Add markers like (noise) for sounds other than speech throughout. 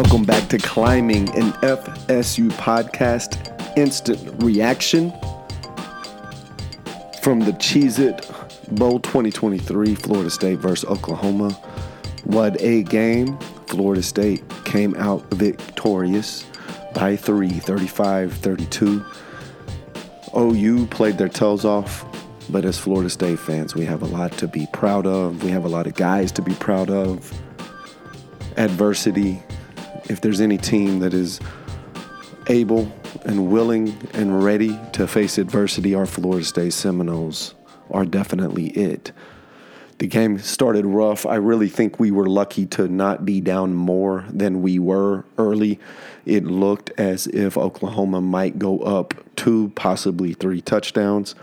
Welcome back to Climbing an FSU podcast instant reaction from the Cheez It Bowl 2023, Florida State versus Oklahoma. What a game! Florida State came out victorious by three, 35 32. OU played their tails off, but as Florida State fans, we have a lot to be proud of. We have a lot of guys to be proud of. Adversity, if there's any team that is able and willing and ready to face adversity, our Florida State Seminoles are definitely it. The game started rough. I really think we were lucky to not be down more than we were early. It looked as if Oklahoma might go up two, possibly three touchdowns.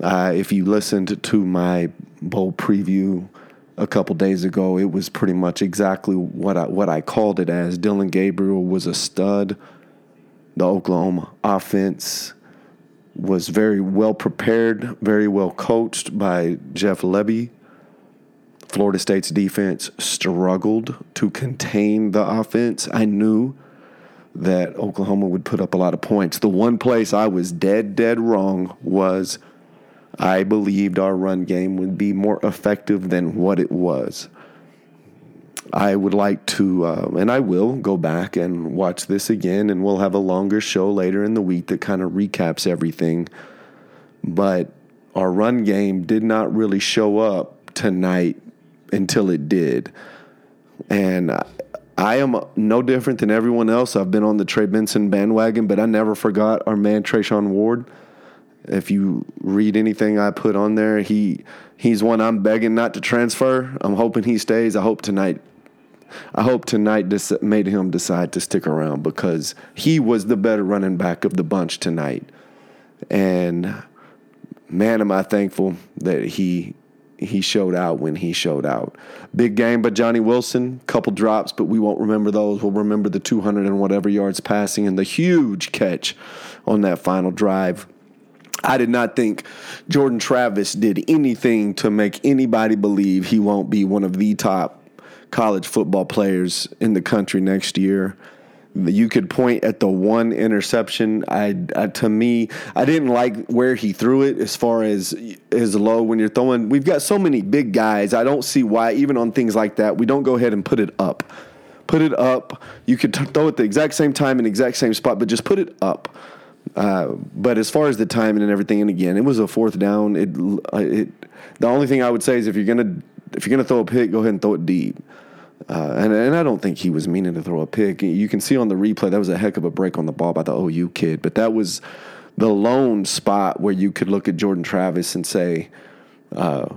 Uh, if you listened to my bowl preview a couple days ago, it was pretty much exactly what I what I called it as. Dillon Gabriel was a stud. The Oklahoma offense was very well prepared, very well coached by Jeff Lebby. Florida State's defense struggled to contain the offense. I knew that Oklahoma would put up a lot of points. The one place I was dead, dead wrong was I believed our run game would be more effective than what it was. I would like to, uh, and I will go back and watch this again, and we'll have a longer show later in the week that kind of recaps everything. But our run game did not really show up tonight until it did. And I am no different than everyone else. I've been on the Trey Benson bandwagon, but I never forgot our man Treshaun Ward. If you read anything I put on there, he he's one I'm begging not to transfer. I'm hoping he stays. I hope tonight I hope tonight made him decide to stick around because he was the better running back of the bunch tonight. And man, am I thankful that he he showed out when he showed out. Big game by Johnny Wilson, couple drops, but we won't remember those. We'll remember the 200 and whatever yards passing and the huge catch on that final drive. I did not think Jordan Travis did anything to make anybody believe he won't be one of the top college football players in the country next year. You could point at the one interception. I, I, to me, I didn't like where he threw it as far as his low when you're throwing. We've got so many big guys. I don't see why even on things like that we don't go ahead and put it up. Put it up. You could t- throw it the exact same time in exact same spot, but just put it up. Uh, but as far as the timing and everything, and again, it was a fourth down. It, uh, it the only thing I would say is if you're gonna if you're gonna throw a pick, go ahead and throw it deep. Uh, and, and I don't think he was meaning to throw a pick. You can see on the replay that was a heck of a break on the ball by the OU kid, but that was the lone spot where you could look at Jordan Travis and say, uh,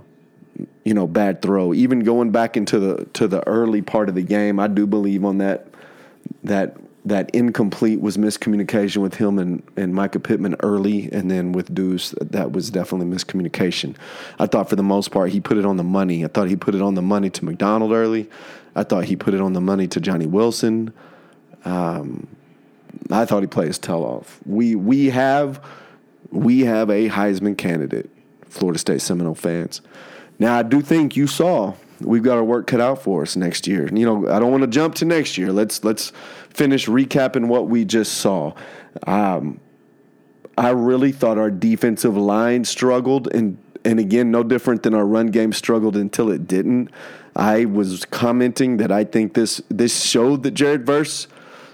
you know, bad throw. Even going back into the to the early part of the game, I do believe on that that that incomplete was miscommunication with him and, and Mycah Pittman early, and then with Deuce, that was definitely miscommunication. I thought for the most part he put it on the money. I thought he put it on the money to McDonald early. I thought he put it on the money to Johnny Wilson. Um, I thought he played his tell off. We we have we have a Heisman candidate, Florida State Seminole fans. Now I do think you saw we've got our work cut out for us next year. You know, I don't want to jump to next year. Let's let's finish recapping what we just saw. Um, I really thought our defensive line struggled, and and again, no different than our run game struggled until it didn't. I was commenting that I think this this showed that Jared Verse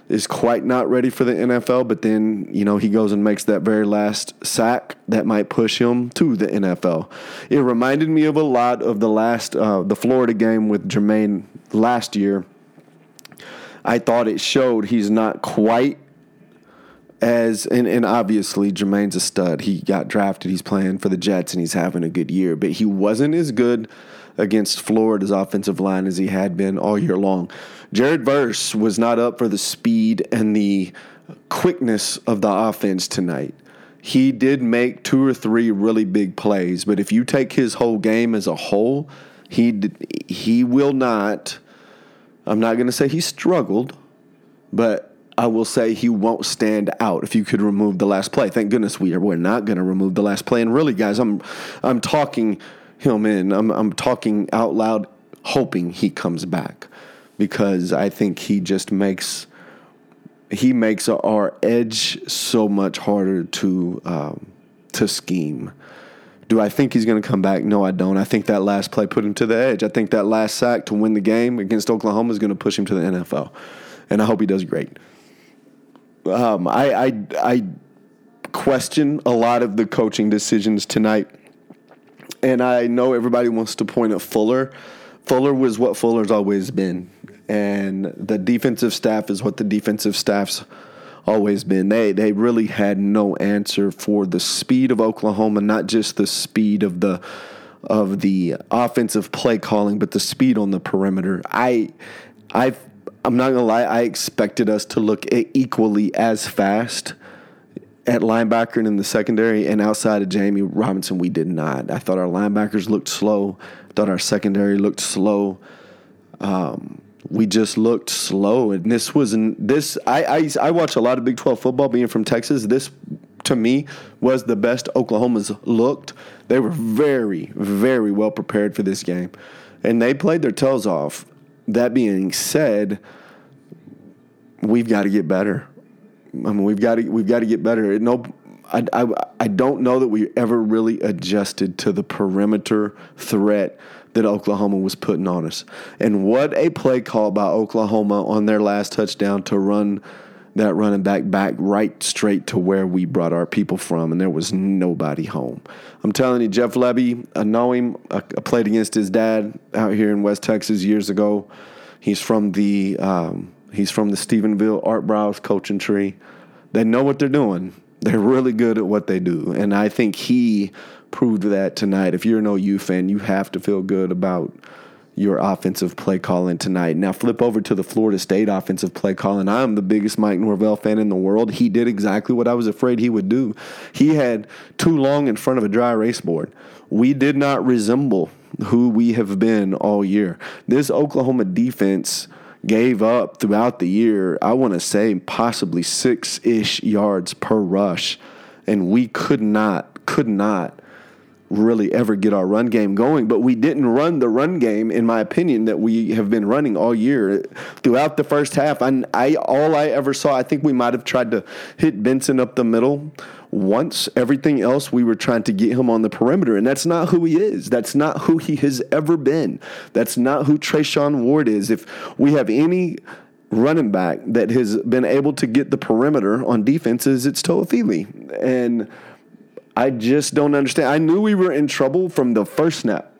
is quite not ready for the NFL, but then, you know, he goes and makes that very last sack that might push him to the NFL. It reminded me of a lot of the last, uh, the Florida game with Jermaine last year. I thought it showed he's not quite as, and, and obviously Jermaine's a stud. He got drafted, he's playing for the Jets, and he's having a good year, but he wasn't as good against Florida's offensive line as he had been all year long. Jared Verse was not up for the speed and the quickness of the offense tonight. He did make two or three really big plays, but if you take his whole game as a whole, he he will not. I'm not going to say he struggled, but I will say he won't stand out if you could remove the last play. Thank goodness we are. We're not going to remove the last play. And really, guys, I'm I'm talking him in. I'm I'm talking out loud, hoping he comes back because I think he just makes he makes our edge so much harder to um, to scheme. Do I think he's going to come back? No, I don't. I think that last play put him to the edge. I think that last sack to win the game against Oklahoma is going to push him to the NFL, and I hope he does great. Um, I, I I question a lot of the coaching decisions tonight, and I know everybody wants to point at Fuller. Fuller was what Fuller's always been, and the defensive staff is what the defensive staff's always been. They they really had no answer for the speed of Oklahoma, not just the speed of the of the offensive play calling, but the speed on the perimeter. I I I'm not gonna lie, I expected us to look equally as fast at linebacker and in the secondary, and outside of Jammie Robinson, we did not. I thought our linebackers looked slow. Thought our secondary looked slow. Um, we just looked slow, and this wasn't this. I, I I watch a lot of Big Twelve football. Being from Texas, this to me was the best Oklahoma's looked. They were very very well prepared for this game, and they played their tails off. That being said, we've got to get better. I mean, we've got to we've got to get better. No, I, I I don't know that we ever really adjusted to the perimeter threat that Oklahoma was putting on us. And what a play call by Oklahoma on their last touchdown to run that running back back right straight to where we brought our people from, and there was nobody home. I'm telling you, Jeff Lebby, I know him. I, played against his dad out here in West Texas years ago. He's from the um, he's from the Stephenville Art Briles coaching tree. They know what they're doing. They're really good at what they do, and I think he proved that tonight. If you're an OU fan, you have to feel good about your offensive play calling tonight. Now flip over to the Florida State offensive play calling. I'm the biggest Mike Norvell fan in the world. He did exactly what I was afraid he would do. He had too long in front of a dry erase board. We did not resemble who we have been all year. This Oklahoma defense gave up throughout the year, I want to say possibly six ish yards per rush. And we could not, could not really ever get our run game going. But we didn't run the run game, in my opinion, that we have been running all year. Throughout the first half, I, I all I ever saw, I think we might have tried to hit Benson up the middle once. Everything else, we were trying to get him on the perimeter, and that's not who he is. That's not who he has ever been. That's not who Treshaun Ward is. If we have any running back that has been able to get the perimeter on defenses, it's Toafili. And I just don't understand. I knew we were in trouble from the first snap.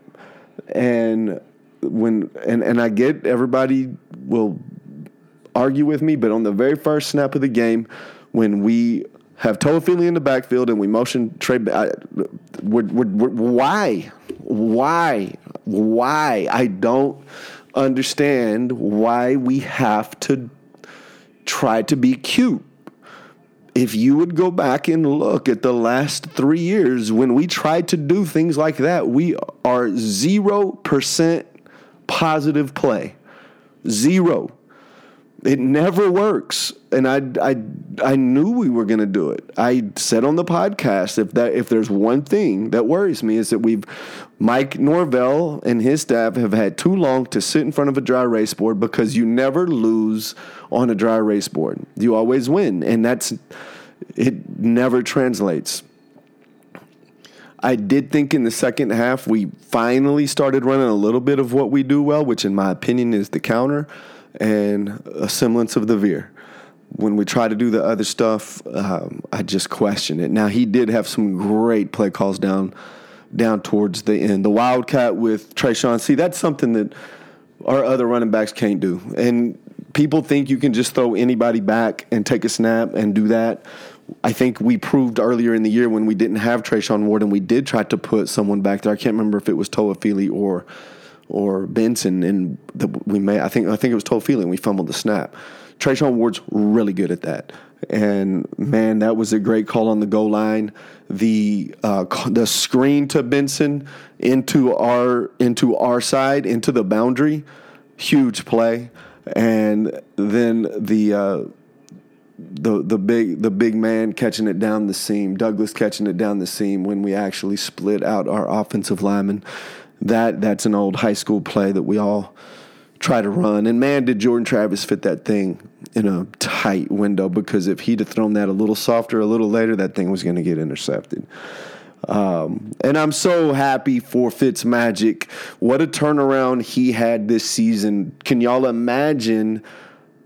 And when and, and I get everybody will argue with me, but on the very first snap of the game, when we have Toafili in the backfield and we motion Trey, I, why, why, why? I don't understand why we have to try to be cute if you would go back and look at the last three years when we tried to do things like that, we are 0% positive play. Zero. It never works. And I, I, I knew we were going to do it. I said on the podcast if that if there's one thing that worries me is that we've Mike Norvell and his staff have had too long to sit in front of a dry erase board because you never lose on a dry erase board. You always win, and that's it. Never translates. I did think in the second half we finally started running a little bit of what we do well, which in my opinion is the counter and a semblance of the veer. When we try to do the other stuff, um, I just question it. Now he did have some great play calls down down towards the end. The Wildcat with Treshaun. See, that's something that our other running backs can't do. And people think you can just throw anybody back and take a snap and do that. I think we proved earlier in the year when we didn't have Treshaun Ward and we did try to put someone back there. I can't remember if it was Toafili or or Benson, and the, we may I think I think it was Toafili and we fumbled the snap. Treshaun Ward's really good at that. And man, that was a great call on the goal line. The uh, the screen to Benson into our into our side into the boundary, huge play. And then the uh, the the big the big man catching it down the seam, Douglas catching it down the seam when we actually split out our offensive lineman. That that's an old high school play that we all try to run. And man, did Jordan Travis fit that thing in a tight window because if he'd have thrown that a little softer a little later, that thing was going to get intercepted. Um, and I'm so happy for Fitz Magic. What a turnaround he had this season. Can y'all imagine?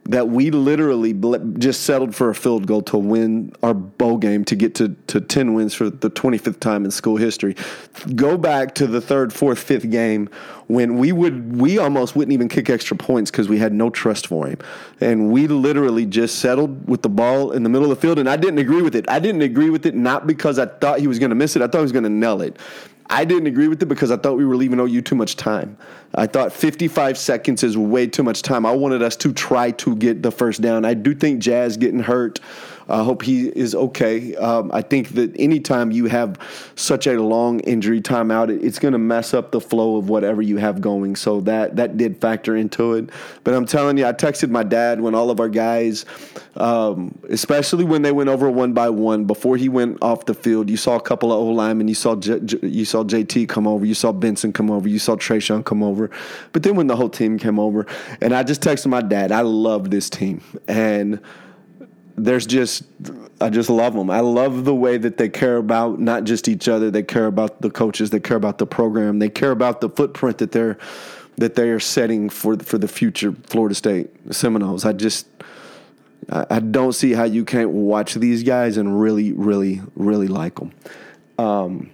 That we literally just settled for a field goal to win our bowl game to get to, to 10 wins for the 25th time in school history. Go back to the third, fourth, fifth game when we would we almost wouldn't even kick extra points because we had no trust for him. And we literally just settled with the ball in the middle of the field and I didn't agree with it. I didn't agree with it not because I thought he was going to miss it. I thought he was going to nail it. I didn't agree with it because I thought we were leaving OU too much time. I thought 55 seconds is way too much time. I wanted us to try to get the first down. I do think Jazz getting hurt I hope he is okay. Um, I think that anytime you have such a long injury timeout, it's going to mess up the flow of whatever you have going. So that that did factor into it. But I'm telling you, I texted my dad when all of our guys, um, especially when they went over one by one before he went off the field. You saw a couple of old linemen. You saw J- J- you saw JT come over. You saw Benson come over. You saw Treshaun come over. But then when the whole team came over, and I just texted my dad, I love this team and there's just I just love them. I love the way that they care about not just each other. They care about the coaches. They care about the program. They care about the footprint that they're that they are setting for for the future Florida State Seminoles. I just I, don't see how you can't watch these guys and really, really, really like them. Um,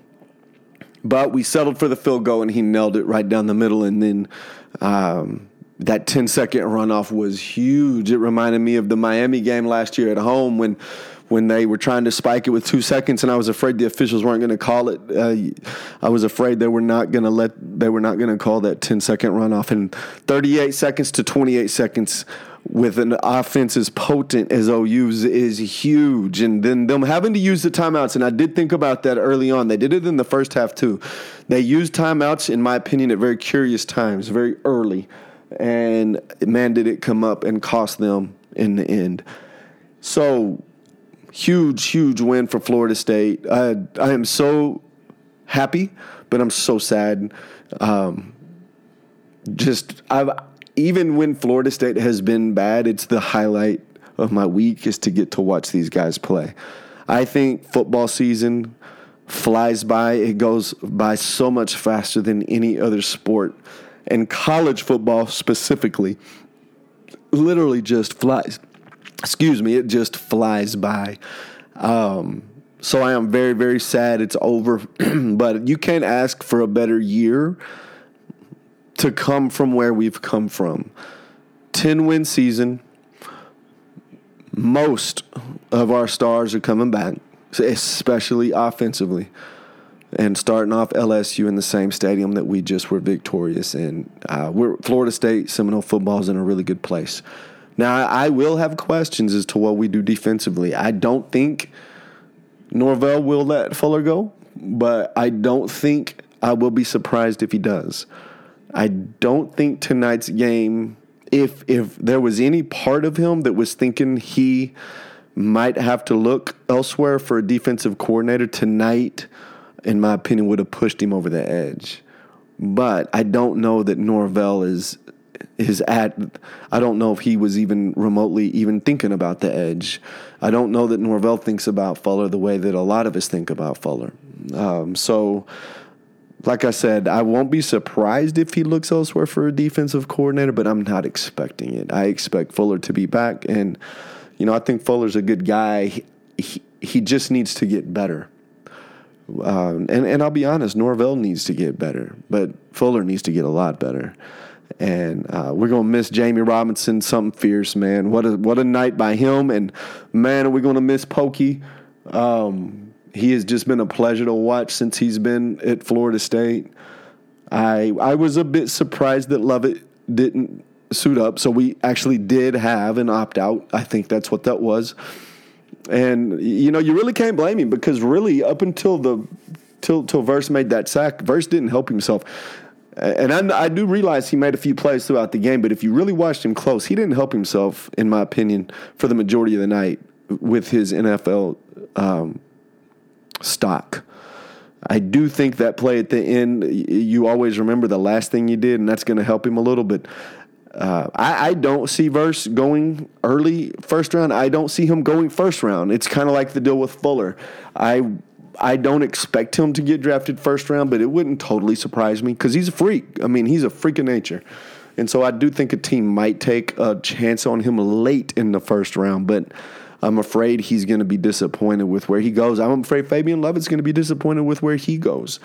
but we settled for the field goal and he nailed it right down the middle, and then. Um, that 10 second runoff was huge. It reminded me of the Miami game last year at home when when they were trying to spike it with two seconds, and I was afraid the officials weren't going to call it. Uh, I was afraid they were not going to let they were not going to call that 10 second runoff. And 38 seconds to 28 seconds with an offense as potent as OU's is huge. And then them having to use the timeouts, and I did think about that early on. They did it in the first half too. They used timeouts, in my opinion, at very curious times, very early and man, did it come up and cost them in the end. So huge, huge win for Florida State. I, I am so happy, but I'm so sad. Um, just I've even when Florida State has been bad, it's the highlight of my week is to get to watch these guys play. I think football season flies by. It goes by so much faster than any other sport and college football specifically literally just flies. Excuse me, it just flies by. Um, so I am very, very sad it's over. (clears throat) but you can't ask for a better year to come from where we've come from. 10 win season. Most of our stars are coming back, especially offensively and starting off LSU in the same stadium that we just were victorious in. Uh, we're Florida State Seminole football is in a really good place. Now I will have questions as to what we do defensively. I don't think Norvell will let Fuller go, but I don't think I will be surprised if he does. I don't think tonight's game, if if there was any part of him that was thinking he might have to look elsewhere for a defensive coordinator tonight in my opinion, would have pushed him over the edge. But I don't know that Norvell is is at. I don't know if he was even remotely even thinking about the edge. I don't know that Norvell thinks about Fuller the way that a lot of us think about Fuller. Um, so, like I said, I won't be surprised if he looks elsewhere for a defensive coordinator, but I'm not expecting it. I expect Fuller to be back, and you know I think Fuller's a good guy. He, he, he just needs to get better. Um, and and I'll be honest, Norvell needs to get better, but Fuller needs to get a lot better. And uh, we're gonna miss Jammie Robinson, something fierce, man. What a what a night by him, and man, are we gonna miss Pokey? Um, he has just been a pleasure to watch since he's been at Florida State. I I was a bit surprised that Lovett didn't suit up, so we actually did have an opt out. I think that's what that was. And you know, you really can't blame him because really, up until the till till Verse made that sack, Verse didn't help himself. And I, I, do realize he made a few plays throughout the game, but if you really watched him close, he didn't help himself, in my opinion, for the majority of the night with his NFL um, stock. I do think that play at the end, you always remember the last thing you did, and that's going to help him a little. But Uh, I, I, don't see Verse going early first round. I don't see him going first round. It's kind of like the deal with Fuller. I I don't expect him to get drafted first round, but it wouldn't totally surprise me because he's a freak. I mean, he's a freak of nature. And so I do think a team might take a chance on him late in the first round, but I'm afraid he's going to be disappointed with where he goes. I'm afraid Fabian Lovett's going to be disappointed with where he goes.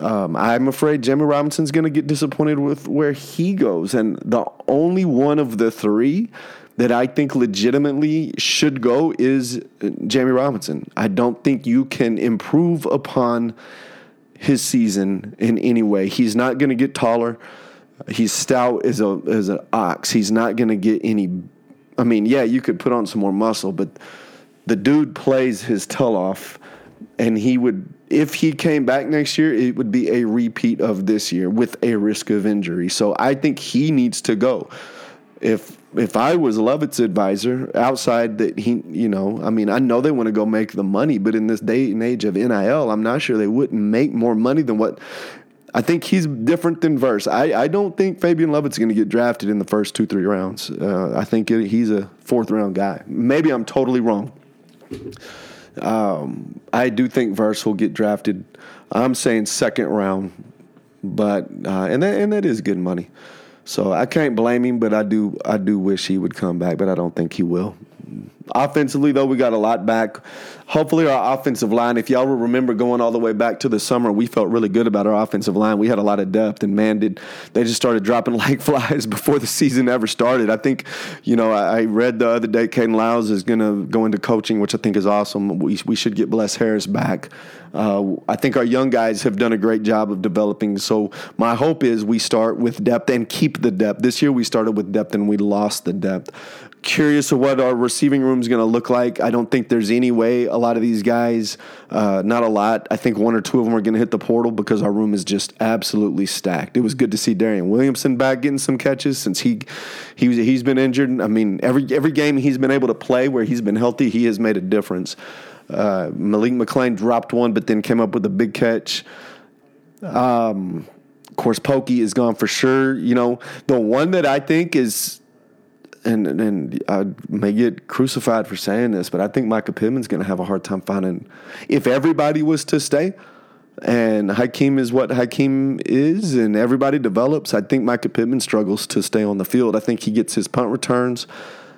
Um, I'm afraid Jammie Robinson's going to get disappointed with where he goes. And the only one of the three that I think legitimately should go is Jammie Robinson. I don't think you can improve upon his season in any way. He's not going to get taller. He's stout as a as an ox. He's not going to get any. I mean, yeah, you could put on some more muscle, but the dude plays his tail off, and he would if he came back next year, it would be a repeat of this year with a risk of injury. So I think he needs to go. If if I was Lovett's advisor, outside that he, you know, I mean, I know they want to go make the money, but in this day and age of NIL, I'm not sure they wouldn't make more money than what. I think he's different than Verse. I, I don't think Fabian Lovett's going to get drafted in the first two, three rounds. Uh, I think it, he's a fourth round guy. Maybe I'm totally wrong. Um, I do think Verse will get drafted. I'm saying second round, but uh, and that, and that is good money. So I can't blame him, but I do I do wish he would come back, but I don't think he will. Offensively, though, we got a lot back. Hopefully, our offensive line, if y'all will remember going all the way back to the summer, we felt really good about our offensive line. We had a lot of depth, and man, did they just started dropping (laughs) like flies before the season ever started. I think, you know, I, I read the other day Kaiden Lowes is going to go into coaching, which I think is awesome. We, we should get Bless Harris back. Uh, I think our young guys have done a great job of developing. So my hope is we start with depth and keep the depth. This year we started with depth and we lost the depth curious of what our receiving room is going to look like. I don't think there's any way a lot of these guys, uh, not a lot. I think one or two of them are going to hit the portal because our room is just absolutely stacked. It was good to see Darion Williamson back getting some catches since he he he's been injured. I mean, every every game he's been able to play where he's been healthy, he has made a difference. Uh, Malik McClain dropped one, but then came up with a big catch. Um, of course, Pokey is gone for sure. You know, the one that I think is and and I may get crucified for saying this, but I think Mycah Pittman's going to have a hard time finding if everybody was to stay. And Hykeem is what Hykeem is, and everybody develops. I think Micah Pittman struggles to stay on the field. I think he gets his punt returns.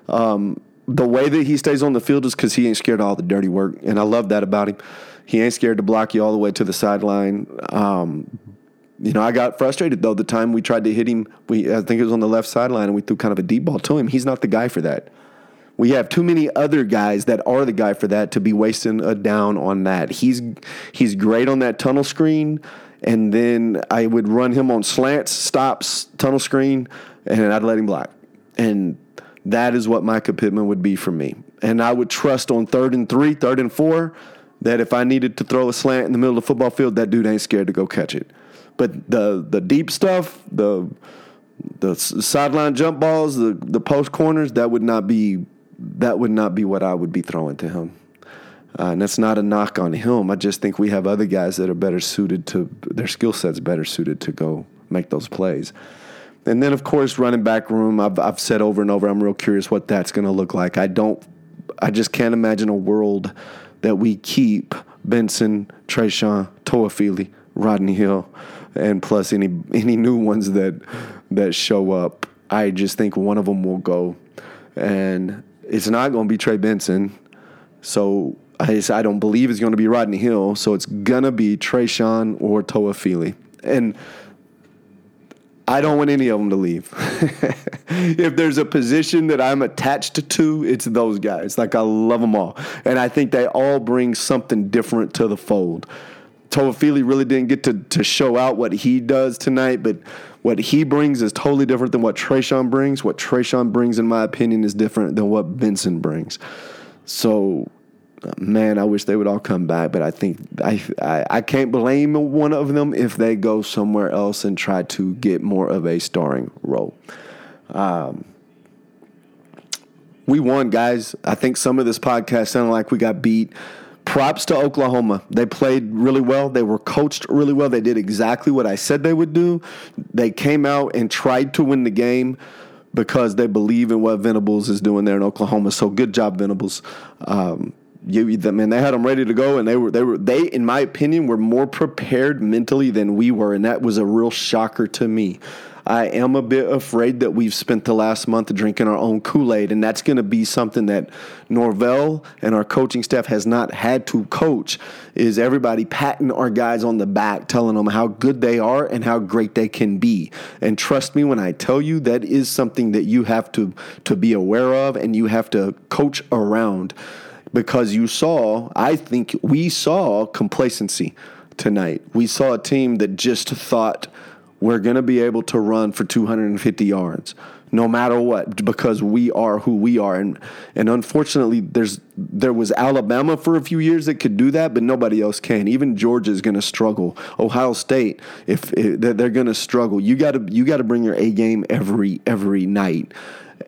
Um, the way that he stays on the field is because he ain't scared of all the dirty work, and I love that about him. He ain't scared to block you all the way to the sideline. Um, you know, I got frustrated though the time we tried to hit him. We I think it was on the left sideline, and we threw kind of a deep ball to him. He's not the guy for that. We have too many other guys that are the guy for that to be wasting a down on that. He's he's great on that tunnel screen, and then I would run him on slants, stops, tunnel screen, and I'd let him block. And that is what Mycah Pittman would be for me. And I would trust on third and three, third and four, that if I needed to throw a slant in the middle of the football field, that dude ain't scared to go catch it. But the the deep stuff, the the sideline jump balls, the the post corners, that would not be that would not be what I would be throwing to him. Uh, and that's not a knock on him. I just think we have other guys that are better suited to their skill sets better suited to go make those plays. And then of course running back room, I've I've said over and over, I'm real curious what that's going to look like. I don't I just can't imagine a world that we keep Benson, Treshaun, Toafili, Rodney Hill, and plus any any new ones that that show up. I just think one of them will go, and it's not going to be Trey Benson. So I, I don't believe it's going to be Rodney Hill. So it's gonna be Treshaun or Toafili, and I don't want any of them to leave. (laughs) if there's a position that I'm attached to, it's those guys. Like I love them all, and I think they all bring something different to the fold. Toafili really didn't get to, to show out what he does tonight, but what he brings is totally different than what Treshaun brings. What Treshaun brings, in my opinion, is different than what Benson brings. So, man, I wish they would all come back, but I think I, I, I can't blame one of them if they go somewhere else and try to get more of a starring role. Um, we won, guys. I think some of this podcast sounded like we got beat props to Oklahoma. They played really well. They were coached really well. They did exactly what I said they would do. They came out and tried to win the game. because they believe in what Venables is doing there in Oklahoma. So good job, Venables. Um, you, man, they had them ready to go, and they were they were they, in my opinion, were more prepared mentally than we were, and that was a real shocker to me. I am a bit afraid that we've spent the last month drinking our own Kool Aid, and that's going to be something that Norvell and our coaching staff has not had to coach. Is everybody patting our guys on the back, telling them how good they are and how great they can be? And trust me when I tell you that is something that you have to to be aware of, and you have to coach around because you saw, I think we saw complacency tonight. We saw a team that just thought we're going to be able to run for 250 yards no matter what because we are who we are. And and unfortunately there's there was Alabama for a few years that could do that but nobody else can. Even Georgia is going to struggle. Ohio State if, if they're going to struggle. You got to you got to bring your A game every every night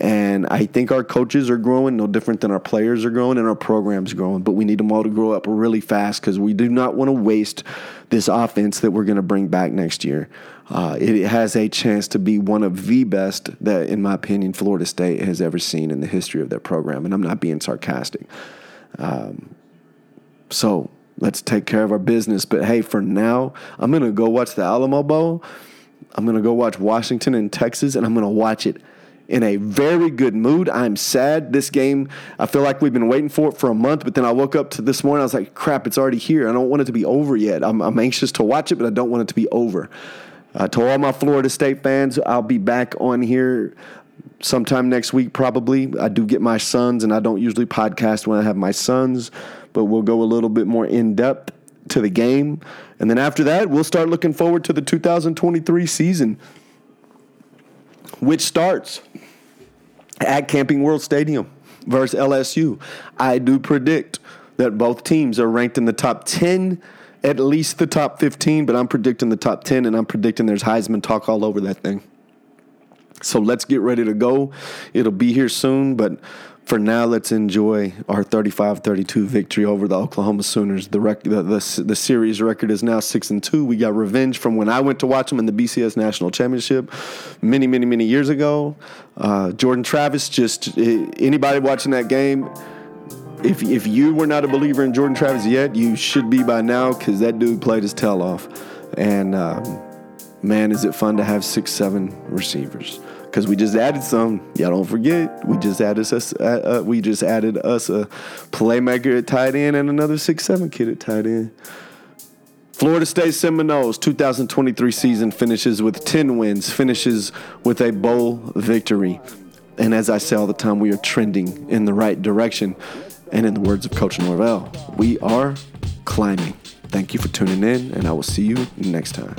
and I think our coaches are growing, no different than our players are growing, and our programs growing. But we need them all to grow up really fast because we do not want to waste this offense that we're going to bring back next year. Uh, it has a chance to be one of the best that, in my opinion, Florida State has ever seen in the history of their program. And I'm not being sarcastic. Um, so let's take care of our business. But hey, for now, I'm going to go watch the Alamo Bowl. I'm going to go watch Washington and Texas, and I'm going to watch it in a very good mood. I'm sad. This game, I feel like we've been waiting for it for a month, but then I woke up to this morning. I was like, crap, it's already here. I don't want it to be over yet. I'm, I'm anxious to watch it, but I don't want it to be over. Uh, to all my Florida State fans, I'll be back on here sometime next week, probably. I do get my sons, and I don't usually podcast when I have my sons, but we'll go a little bit more in depth to the game. And then after that, we'll start looking forward to the 2023 season which starts at Camping World Stadium versus LSU. I do predict that both teams are ranked in the top 10, at least the top 15, but I'm predicting the top 10, and I'm predicting there's Heisman talk all over that thing. So let's get ready to go. It'll be here soon, but for now, let's enjoy our 35-32 victory over the Oklahoma Sooners. The, rec- the, the, the series record is now six and two. We got revenge from when I went to watch them in the BCS National Championship many, many, many years ago. Uh, Jordan Travis, just anybody watching that game. If, if you were not a believer in Jordan Travis yet, you should be by now because that dude played his tail off. And um, man, is it fun to have six, seven receivers because we just added some. Y'all don't forget, we just added us. Uh, uh, we just added us a playmaker at tight end and another six seven kid at tight end. Florida State Seminoles 2023 season finishes with 10 wins, finishes with a bowl victory. And as I say all the time, we are trending in the right direction. And in the words of Coach Norvell, we are climbing. Thank you for tuning in, and I will see you next time.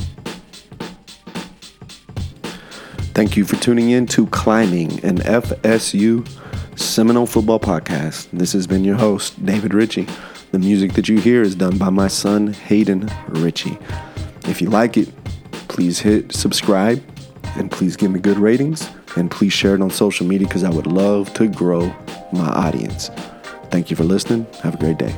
Thank you for tuning in to Climbing, an FSU Seminole football podcast. This has been your host, David Ritchie. The music that you hear is done by my son, Hayden Ritchie. If you like it, please hit subscribe and please give me good ratings and please share it on social media because I would love to grow my audience. Thank you for listening. Have a great day.